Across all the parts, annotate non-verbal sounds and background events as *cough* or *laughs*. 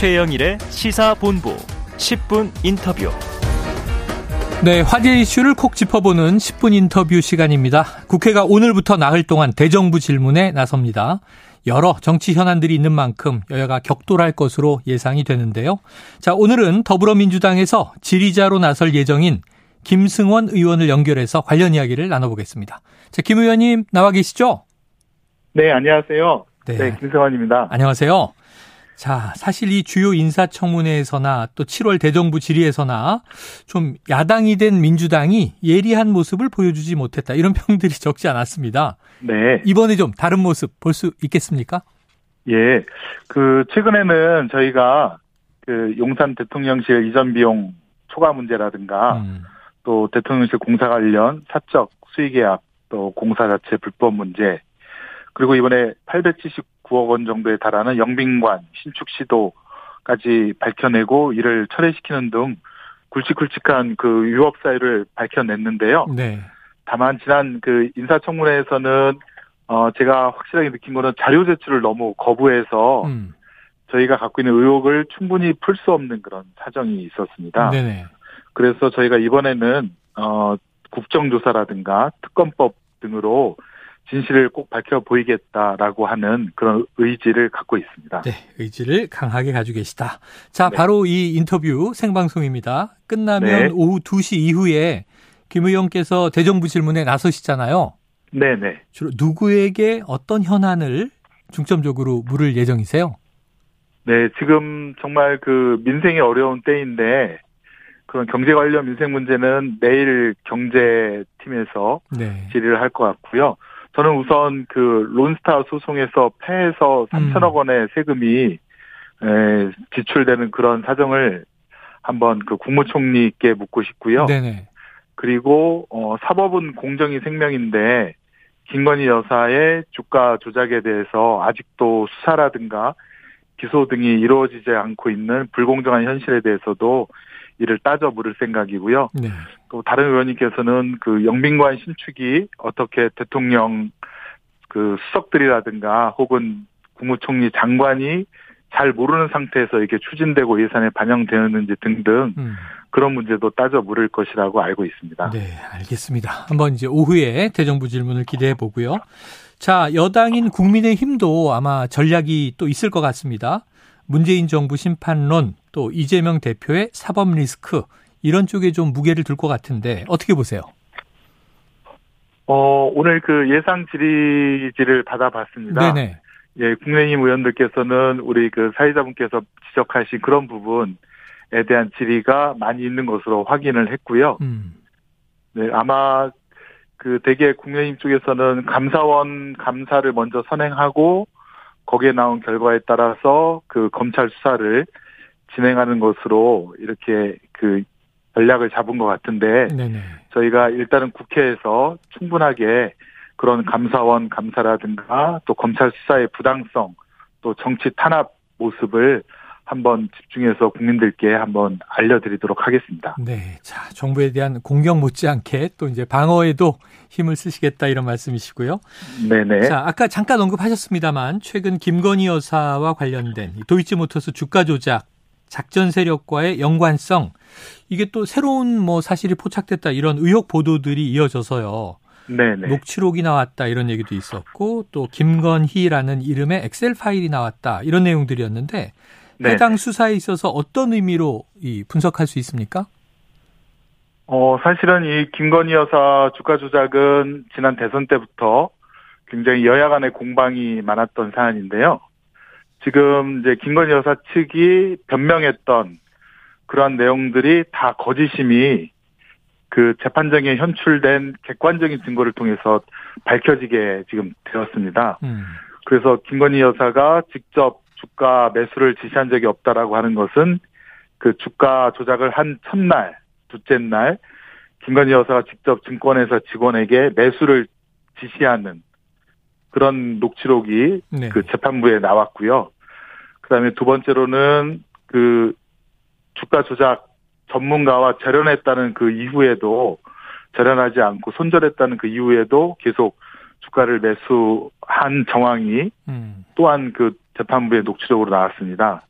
최영일의 시사본부 10분 인터뷰. 네, 화제 이슈를 콕 짚어보는 10분 인터뷰 시간입니다. 국회가 오늘부터 나흘 동안 대정부 질문에 나섭니다. 여러 정치 현안들이 있는 만큼 여야가 격돌할 것으로 예상이 되는데요. 자, 오늘은 더불어민주당에서 질의자로 나설 예정인 김승원 의원을 연결해서 관련 이야기를 나눠보겠습니다. 자, 김 의원님 나와 계시죠? 네, 안녕하세요. 네, 네 김승원입니다. 안녕하세요. 자, 사실 이 주요 인사청문회에서나 또 7월 대정부 질의에서나 좀 야당이 된 민주당이 예리한 모습을 보여주지 못했다. 이런 *laughs* 평들이 적지 않았습니다. 네. 이번에 좀 다른 모습 볼 수 있겠습니까? 예. 그, 최근에는 저희가 그 용산 대통령실 이전 비용 초과 문제라든가 음. 또 대통령실 공사 관련 사적 수의 계약 또 공사 자체 불법 문제 그리고 이번에 879억 원 정도에 달하는 영빈관 신축 시도까지 밝혀내고 이를 철회시키는 등 굵직굵직한 그 유업 사유를 밝혀냈는데요. 네. 다만 지난 그 인사청문회에서는 어 제가 확실하게 느낀 거는 자료 제출을 너무 거부해서 음. 저희가 갖고 있는 의혹을 충분히 풀 수 없는 그런 사정이 있었습니다. 네네. 그래서 저희가 이번에는 어 국정조사라든가 특검법 등으로 진실을 꼭 밝혀 보이겠다라고 하는 그런 의지를 갖고 있습니다. 네, 의지를 강하게 가지고 계시다. 자, 네. 바로 이 인터뷰 생방송입니다. 끝나면 네. 오후 2시 이후에 김 의원께서 대정부 질문에 나서시잖아요. 네, 네. 주로 누구에게 어떤 현안을 중점적으로 물을 예정이세요? 네, 지금 정말 그 민생이 어려운 때인데 그런 경제 관련 민생 문제는 내일 경제팀에서 네. 질의를 할 것 같고요. 저는 우선 그 론스타 소송에서 패해서 3천억 음. 원의 세금이 에, 지출되는 그런 사정을 한번 그 국무총리께 묻고 싶고요. 네네. 그리고 어 사법은 공정이 생명인데 김건희 여사의 주가 조작에 대해서 아직도 수사라든가 기소 등이 이루어지지 않고 있는 불공정한 현실에 대해서도 이를 따져 물을 생각이고요. 네. 또 다른 의원님께서는 그 영빈관 신축이 어떻게 대통령 그 수석들이라든가 혹은 국무총리 장관이 잘 모르는 상태에서 이게 추진되고 예산에 반영되었는지 등등 음. 그런 문제도 따져 물을 것이라고 알고 있습니다. 네, 알겠습니다. 한번 이제 오후에 대정부 질문을 기대해 보고요. 자, 여당인 국민의힘도 아마 전략이 또 있을 것 같습니다. 문재인 정부 심판론, 또 이재명 대표의 사법 리스크 이런 쪽에 좀 무게를 둘 것 같은데 어떻게 보세요? 어, 오늘 그 예상 질의지를 받아봤습니다. 네네. 예, 국민의힘 의원들께서는 우리 그 사회자분께서 지적하신 그런 부분에 대한 질의가 많이 있는 것으로 확인을 했고요. 음. 네, 아마 그 대개 국민의힘 쪽에서는 감사원 감사를 먼저 선행하고 거기에 나온 결과에 따라서 그 검찰 수사를 진행하는 것으로 이렇게 그 전략을 잡은 것 같은데 네네. 저희가 일단은 국회에서 충분하게 그런 감사원 감사라든가 또 검찰 수사의 부당성 또 정치 탄압 모습을 한번 집중해서 국민들께 한번 알려드리도록 하겠습니다. 네. 자, 정부에 대한 공격 못지않게 또 이제 방어에도 힘을 쓰시겠다 이런 말씀이시고요. 네네. 자, 아까 잠깐 언급하셨습니다만 최근 김건희 여사와 관련된 도이치모터스 주가 조작 작전 세력과의 연관성 이게 또 새로운 뭐 사실이 포착됐다 이런 의혹 보도들이 이어져서요. 네네. 녹취록이 나왔다 이런 얘기도 있었고 또 김건희라는 이름의 엑셀 파일이 나왔다 이런 내용들이었는데 네네. 해당 수사에 있어서 어떤 의미로 이 분석할 수 있습니까? 어 사실은 이 김건희 여사 주가 조작은 지난 대선 때부터 굉장히 여야 간의 공방이 많았던 사안인데요. 지금 이제 김건희 여사 측이 변명했던 그러한 내용들이 다 거짓임이 그 재판정에 현출된 객관적인 증거를 통해서 밝혀지게 지금 되었습니다. 음. 그래서 김건희 여사가 직접 주가 매수를 지시한 적이 없다라고 하는 것은 그 주가 조작을 한 첫날, 둘째 날 김건희 여사가 직접 증권회사 직원에게 매수를 지시하는 그런 녹취록이 네. 그 재판부에 나왔고요. 그다음에 두 번째로는 그 주가 조작 전문가와 절연했다는 그 이후에도 절연하지 않고 손절했다는 그 이후에도 계속 주가를 매수한 정황이 음. 또한 그 재판부의 녹취록으로 나왔습니다.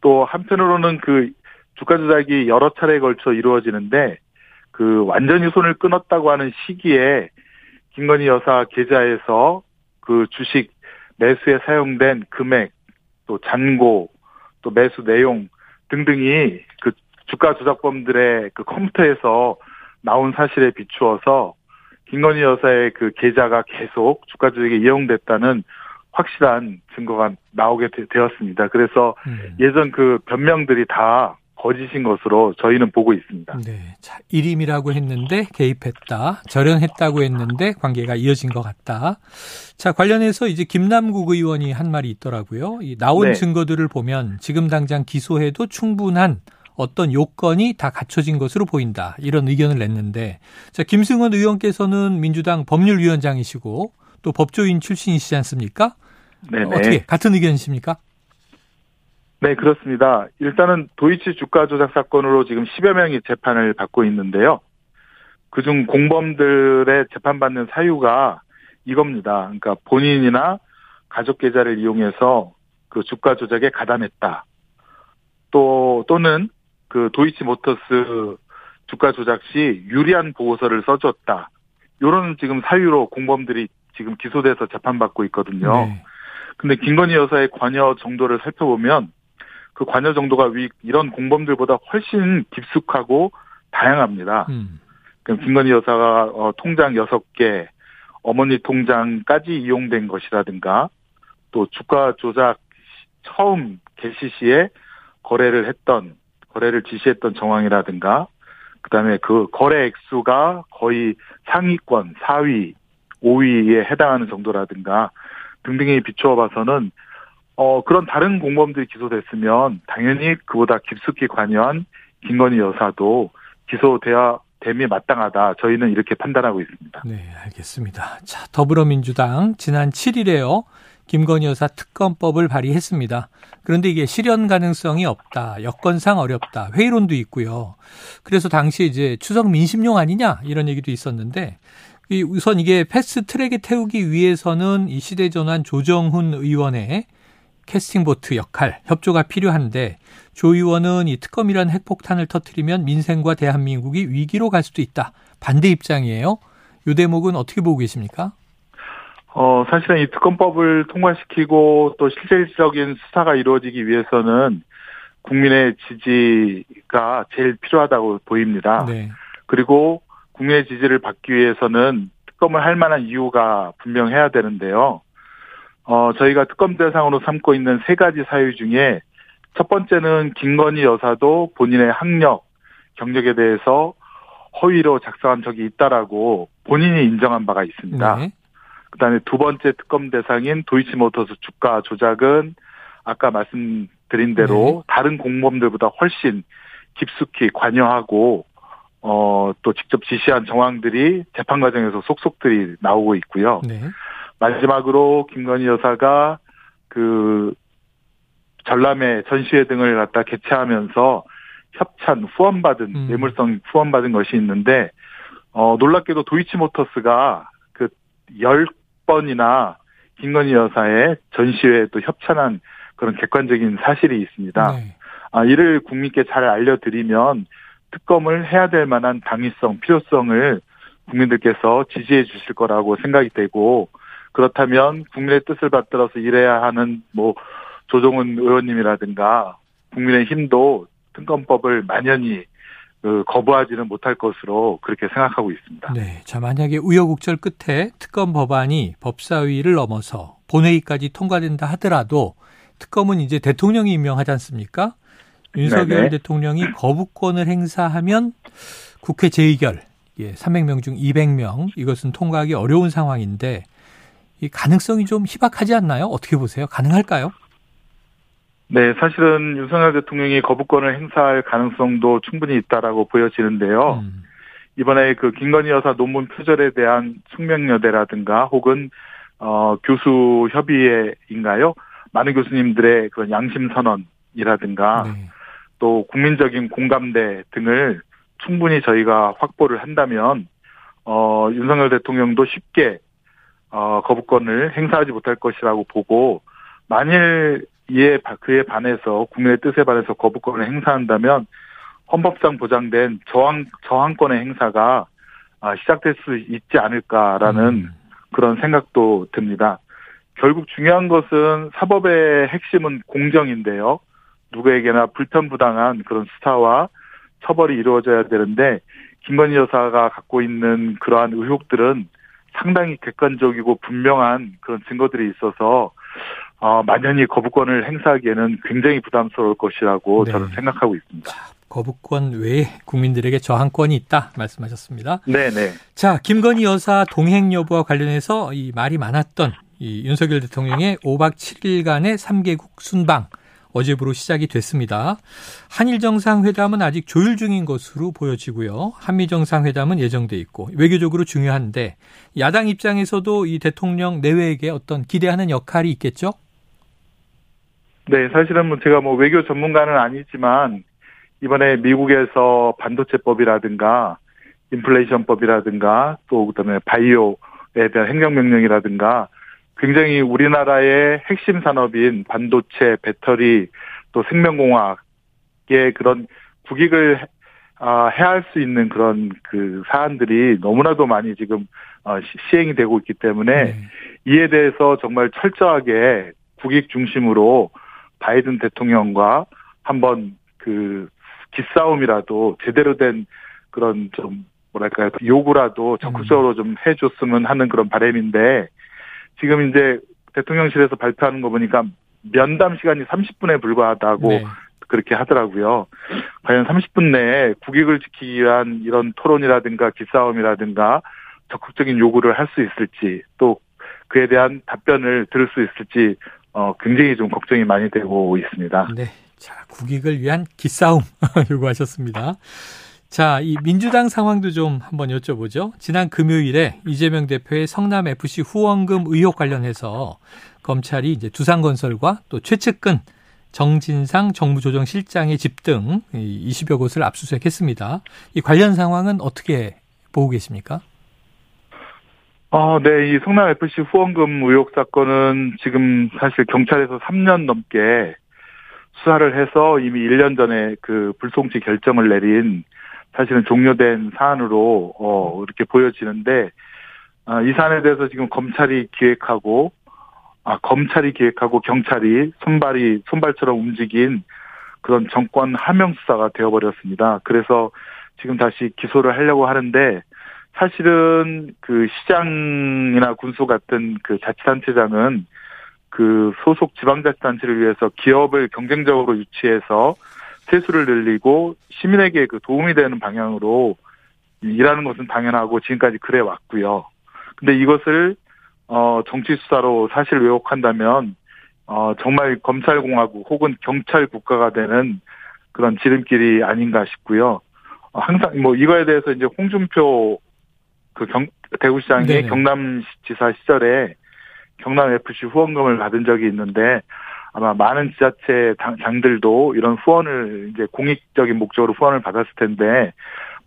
또 한편으로는 그 주가 조작이 여러 차례에 걸쳐 이루어지는데 그 완전히 손을 끊었다고 하는 시기에 김건희 여사 계좌에서 그 주식 매수에 사용된 금액 또 잔고 또 매수 내용 등등이 그 주가 조작범들의 그 컴퓨터에서 나온 사실에 비추어서 김건희 여사의 그 계좌가 계속 주가 조작에 이용됐다는 확실한 증거가 나오게 되 었습니다. 그래서 음. 예전 그 변명들이 다 거짓인 것으로 저희는 보고 있습니다. 네. 자, 일임이라고 했는데 개입했다. 절연했다고 했는데 관계가 이어진 것 같다. 자, 관련해서 이제 김남국 의원이 한 말이 있더라고요. 이 나온 네. 증거들을 보면 지금 당장 기소해도 충분한 어떤 요건이 다 갖춰진 것으로 보인다. 이런 의견을 냈는데 자, 김승원 의원께서는 민주당 법률위원장이시고 또 법조인 출신이시지 않습니까? 네 어떻게 같은 의견이십니까? 네, 그렇습니다. 일단은 도이치 주가 조작 사건으로 지금 10여 명이 재판을 받고 있는데요. 그중 공범들의 재판받는 사유가 이겁니다. 그러니까 본인이나 가족 계좌를 이용해서 그 주가 조작에 가담했다. 또 또는 그 도이치 모터스 주가 조작 시 유리한 보고서를 써줬다. 이런 지금 사유로 공범들이 지금 기소돼서 재판받고 있거든요. 네. 근데 김건희 여사의 관여 정도를 살펴보면 그 관여 정도가 위, 이런 공범들보다 훨씬 깊숙하고 다양합니다. 음. 그럼 김건희 여사가 어, 통장 6개, 어머니 통장까지 이용된 것이라든가 또 주가 조작 처음 개시 시에 거래를 했던 거래를 지시했던 정황이라든가 그다음에 그 거래 액수가 거의 상위권 4위, 5위에 해당하는 정도라든가 등등에 비추어 봐서는 어, 그런 다른 공범들이 기소됐으면 당연히 그보다 깊숙이 관여한 김건희 여사도 기소돼야 됨이 마땅하다. 저희는 이렇게 판단하고 있습니다. 네, 알겠습니다. 자, 더불어민주당 지난 7일에요. 김건희 여사 특검법을 발의했습니다. 그런데 이게 실현 가능성이 없다. 여건상 어렵다. 회의론도 있고요. 그래서 당시 이제 추석 민심용 아니냐 이런 얘기도 있었는데 우선 이게 패스트 트랙에 태우기 위해서는 이 시대전환 조정훈 의원의 캐스팅보트 역할, 협조가 필요한데 조 의원은 이 특검이란 핵폭탄을 터트리면 민생과 대한민국이 위기로 갈 수도 있다. 반대 입장이에요. 이 대목은 어떻게 보고 계십니까? 어, 사실은 이 특검법을 통과시키고 또 실질적인 수사가 이루어지기 위해서는 국민의 지지가 제일 필요하다고 보입니다. 네. 그리고 국민의 지지를 받기 위해서는 특검을 할 만한 이유가 분명해야 되는데요. 어, 저희가 특검 대상으로 삼고 있는 세 가지 사유 중에 첫 번째는 김건희 여사도 본인의 학력, 경력에 대해서 허위로 작성한 적이 있다라고 본인이 인정한 바가 있습니다. 네. 그다음에 두 번째 특검 대상인 도이치모터스 주가 조작은 아까 말씀드린 대로 네. 다른 공범들보다 훨씬 깊숙이 관여하고 어, 또 직접 지시한 정황들이 재판 과정에서 속속들이 나오고 있고요. 네. 마지막으로 김건희 여사가 그 전람회 전시회 등을 갖다 개최하면서 협찬 후원받은 음. 뇌물성 후원받은 것이 있는데 어 놀랍게도 도이치모터스가 그 10번이나 김건희 여사의 전시회에 또 협찬한 그런 객관적인 사실이 있습니다. 네. 아 이를 국민께 잘 알려 드리면 특검을 해야 될 만한 당위성, 필요성을 국민들께서 지지해 주실 거라고 생각이 되고 그렇다면 국민의 뜻을 받들어서 일해야 하는 뭐 조정훈 의원님이라든가 국민의 힘도 특검법을 만연히 그 거부하지는 못할 것으로 그렇게 생각하고 있습니다. 네. 자, 만약에 우여곡절 끝에 특검 법안이 법사위를 넘어서 본회의까지 통과된다 하더라도 특검은 이제 대통령이 임명하지 않습니까? 윤석열 네네. 대통령이 거부권을 행사하면 국회 재의결, 예, 300명 중 200명 이것은 통과하기 어려운 상황인데 이 가능성이 좀 희박하지 않나요? 어떻게 보세요? 가능할까요? 네, 사실은 윤석열 대통령이 거부권을 행사할 가능성도 충분히 있다라고 보여지는데요. 음. 이번에 그 김건희 여사 논문 표절에 대한 숙명여대라든가 혹은 어 교수 협의회인가요? 많은 교수님들의 그런 양심 선언이라든가 네. 또 국민적인 공감대 등을 충분히 저희가 확보를 한다면 어 윤석열 대통령도 쉽게 어 거부권을 행사하지 못할 것이라고 보고 만일 이에 그에 반해서 국민의 뜻에 반해서 거부권을 행사한다면 헌법상 보장된 저항 저항권의 행사가 아, 시작될 수 있지 않을까라는 음. 그런 생각도 듭니다. 결국 중요한 것은 사법의 핵심은 공정인데요. 누구에게나 불편부당한 그런 수사와 처벌이 이루어져야 되는데 김건희 여사가 갖고 있는 그러한 의혹들은 상당히 객관적이고 분명한 그런 증거들이 있어서 어, 만연히 거부권을 행사하기에는 굉장히 부담스러울 것이라고 네. 저는 생각하고 있습니다. 자, 거부권 외에 국민들에게 저항권이 있다 말씀하셨습니다. 네네. 네. 자, 김건희 여사 동행 여부와 관련해서 이 말이 많았던 이 윤석열 대통령의 5박 7일간의 3개국 순방 어제부로 시작이 됐습니다. 한일 정상회담은 아직 조율 중인 것으로 보여지고요. 한미 정상회담은 예정돼 있고 외교적으로 중요한데 야당 입장에서도 이 대통령 내외에게 어떤 기대하는 역할이 있겠죠? 네, 사실은 뭐 제가 뭐 외교 전문가는 아니지만 이번에 미국에서 반도체법이라든가 인플레이션법이라든가 또 그다음에 바이오에 대한 행정명령이라든가 굉장히 우리나라의 핵심 산업인 반도체, 배터리, 또 생명공학의 그런 국익을 아, 해할 수 있는 그런 그 사안들이 너무나도 많이 지금 어, 시행이 되고 있기 때문에 네. 이에 대해서 정말 철저하게 국익 중심으로 바이든 대통령과 한번 그 기싸움이라도 제대로 된 그런 좀 뭐랄까요 요구라도 적극적으로 음. 좀 해줬으면 하는 그런 바람인데 지금 이제 대통령실에서 발표하는 거 보니까 면담 시간이 30분에 불과하다고 네. 그렇게 하더라고요. 과연 30분 내에 국익을 지키기 위한 이런 토론이라든가 기싸움이라든가 적극적인 요구를 할 수 있을지 또 그에 대한 답변을 들을 수 있을지 어 굉장히 좀 걱정이 많이 되고 있습니다. 네. 자, 국익을 위한 기싸움 *laughs* 요구하셨습니다. 자, 이 민주당 상황도 좀 한번 여쭤보죠. 지난 금요일에 이재명 대표의 성남 FC 후원금 의혹 관련해서 검찰이 이제 두산건설과 또 최측근 정진상 정무조정실장의 집 등 20여 곳을 압수수색했습니다. 이 관련 상황은 어떻게 보고 계십니까? 어, 네, 이 성남 FC 후원금 의혹 사건은 지금 사실 경찰에서 3년 넘게 수사를 해서 이미 1년 전에 그 불송치 결정을 내린 사실은 종료된 사안으로 어 이렇게 보여지는데 아, 이 사안에 대해서 지금 검찰이 기획하고 아 검찰이 기획하고 경찰이 손발이 손발처럼 움직인 그런 정권 하명 수사가 되어버렸습니다. 그래서 지금 다시 기소를 하려고 하는데 사실은 그 시장이나 군수 같은 그 자치단체장은 그 소속 지방자치단체를 위해서 기업을 경쟁적으로 유치해서 세수를 늘리고 시민에게 그 도움이 되는 방향으로 일하는 것은 당연하고 지금까지 그래 왔고요. 근데 이것을 어 정치 수사로 사실 왜곡한다면 어 정말 검찰 공화국 혹은 경찰 국가가 되는 그런 지름길이 아닌가 싶고요. 어, 항상 뭐 이거에 대해서 이제 홍준표 그 경, 대구시장의 네 경남지사 시절에 경남 FC 후원금을 받은 적이 있는데 아마 많은 지자체 당, 들도 이런 후원을 이제 공익적인 목적으로 후원을 받았을 텐데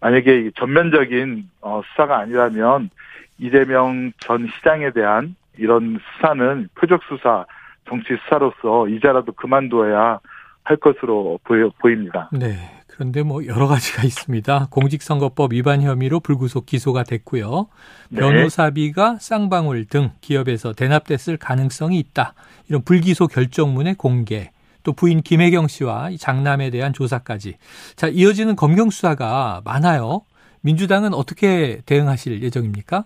만약에 전면적인 어, 수사가 아니라면 이재명 전 시장에 대한 이런 수사는 표적 수사, 정치 수사로서 이자라도 그만둬야 할 것으로 보여, 보입니다. 네. 그런데 뭐 여러 가지가 있습니다. 공직선거법 위반 혐의로 불구속 기소가 됐고요. 네. 변호사비가 쌍방울 등 기업에서 대납됐을 가능성이 있다. 이런 불기소 결정문의 공개. 또 부인 김혜경 씨와 장남에 대한 조사까지. 자, 이어지는 검경 수사가 많아요. 민주당은 어떻게 대응하실 예정입니까?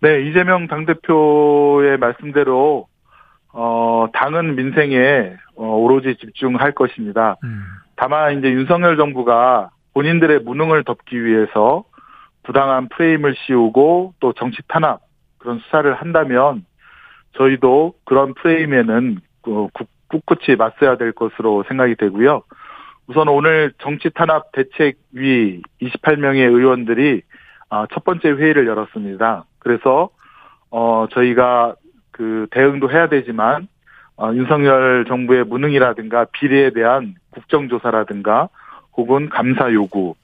네, 이재명 당대표의 말씀대로 어, 당은 민생에 어, 오로지 집중할 것입니다. 음. 다만 이제 윤석열 정부가 본인들의 무능을 덮기 위해서 부당한 프레임을 씌우고 또 정치 탄압 그런 수사를 한다면 저희도 그런 프레임에는 그 꿋꿋이 맞서야 될 것으로 생각이 되고요. 우선 오늘 정치 탄압 대책위 28명의 의원들이 아, 첫 번째 회의를 열었습니다. 그래서 어 저희가 그 대응도 해야 되지만 어, 윤석열 정부의 무능이라든가 비리에 대한 국정조사라든가 혹은 감사 요구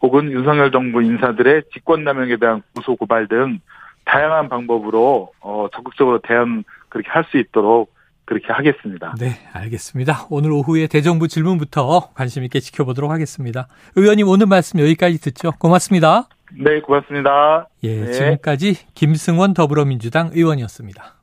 혹은 윤석열 정부 인사들의 직권남용에 대한 고소 고발 등 다양한 방법으로 어 적극적으로 대응 그렇게 할 수 있도록 그렇게 하겠습니다. 네, 알겠습니다. 오늘 오후에 대정부 질문부터 관심 있게 지켜보도록 하겠습니다. 의원님 오늘 말씀 여기까지 듣죠. 고맙습니다. 네, 고맙습니다. 예, 네. 지금까지 김승원 더불어민주당 의원이었습니다.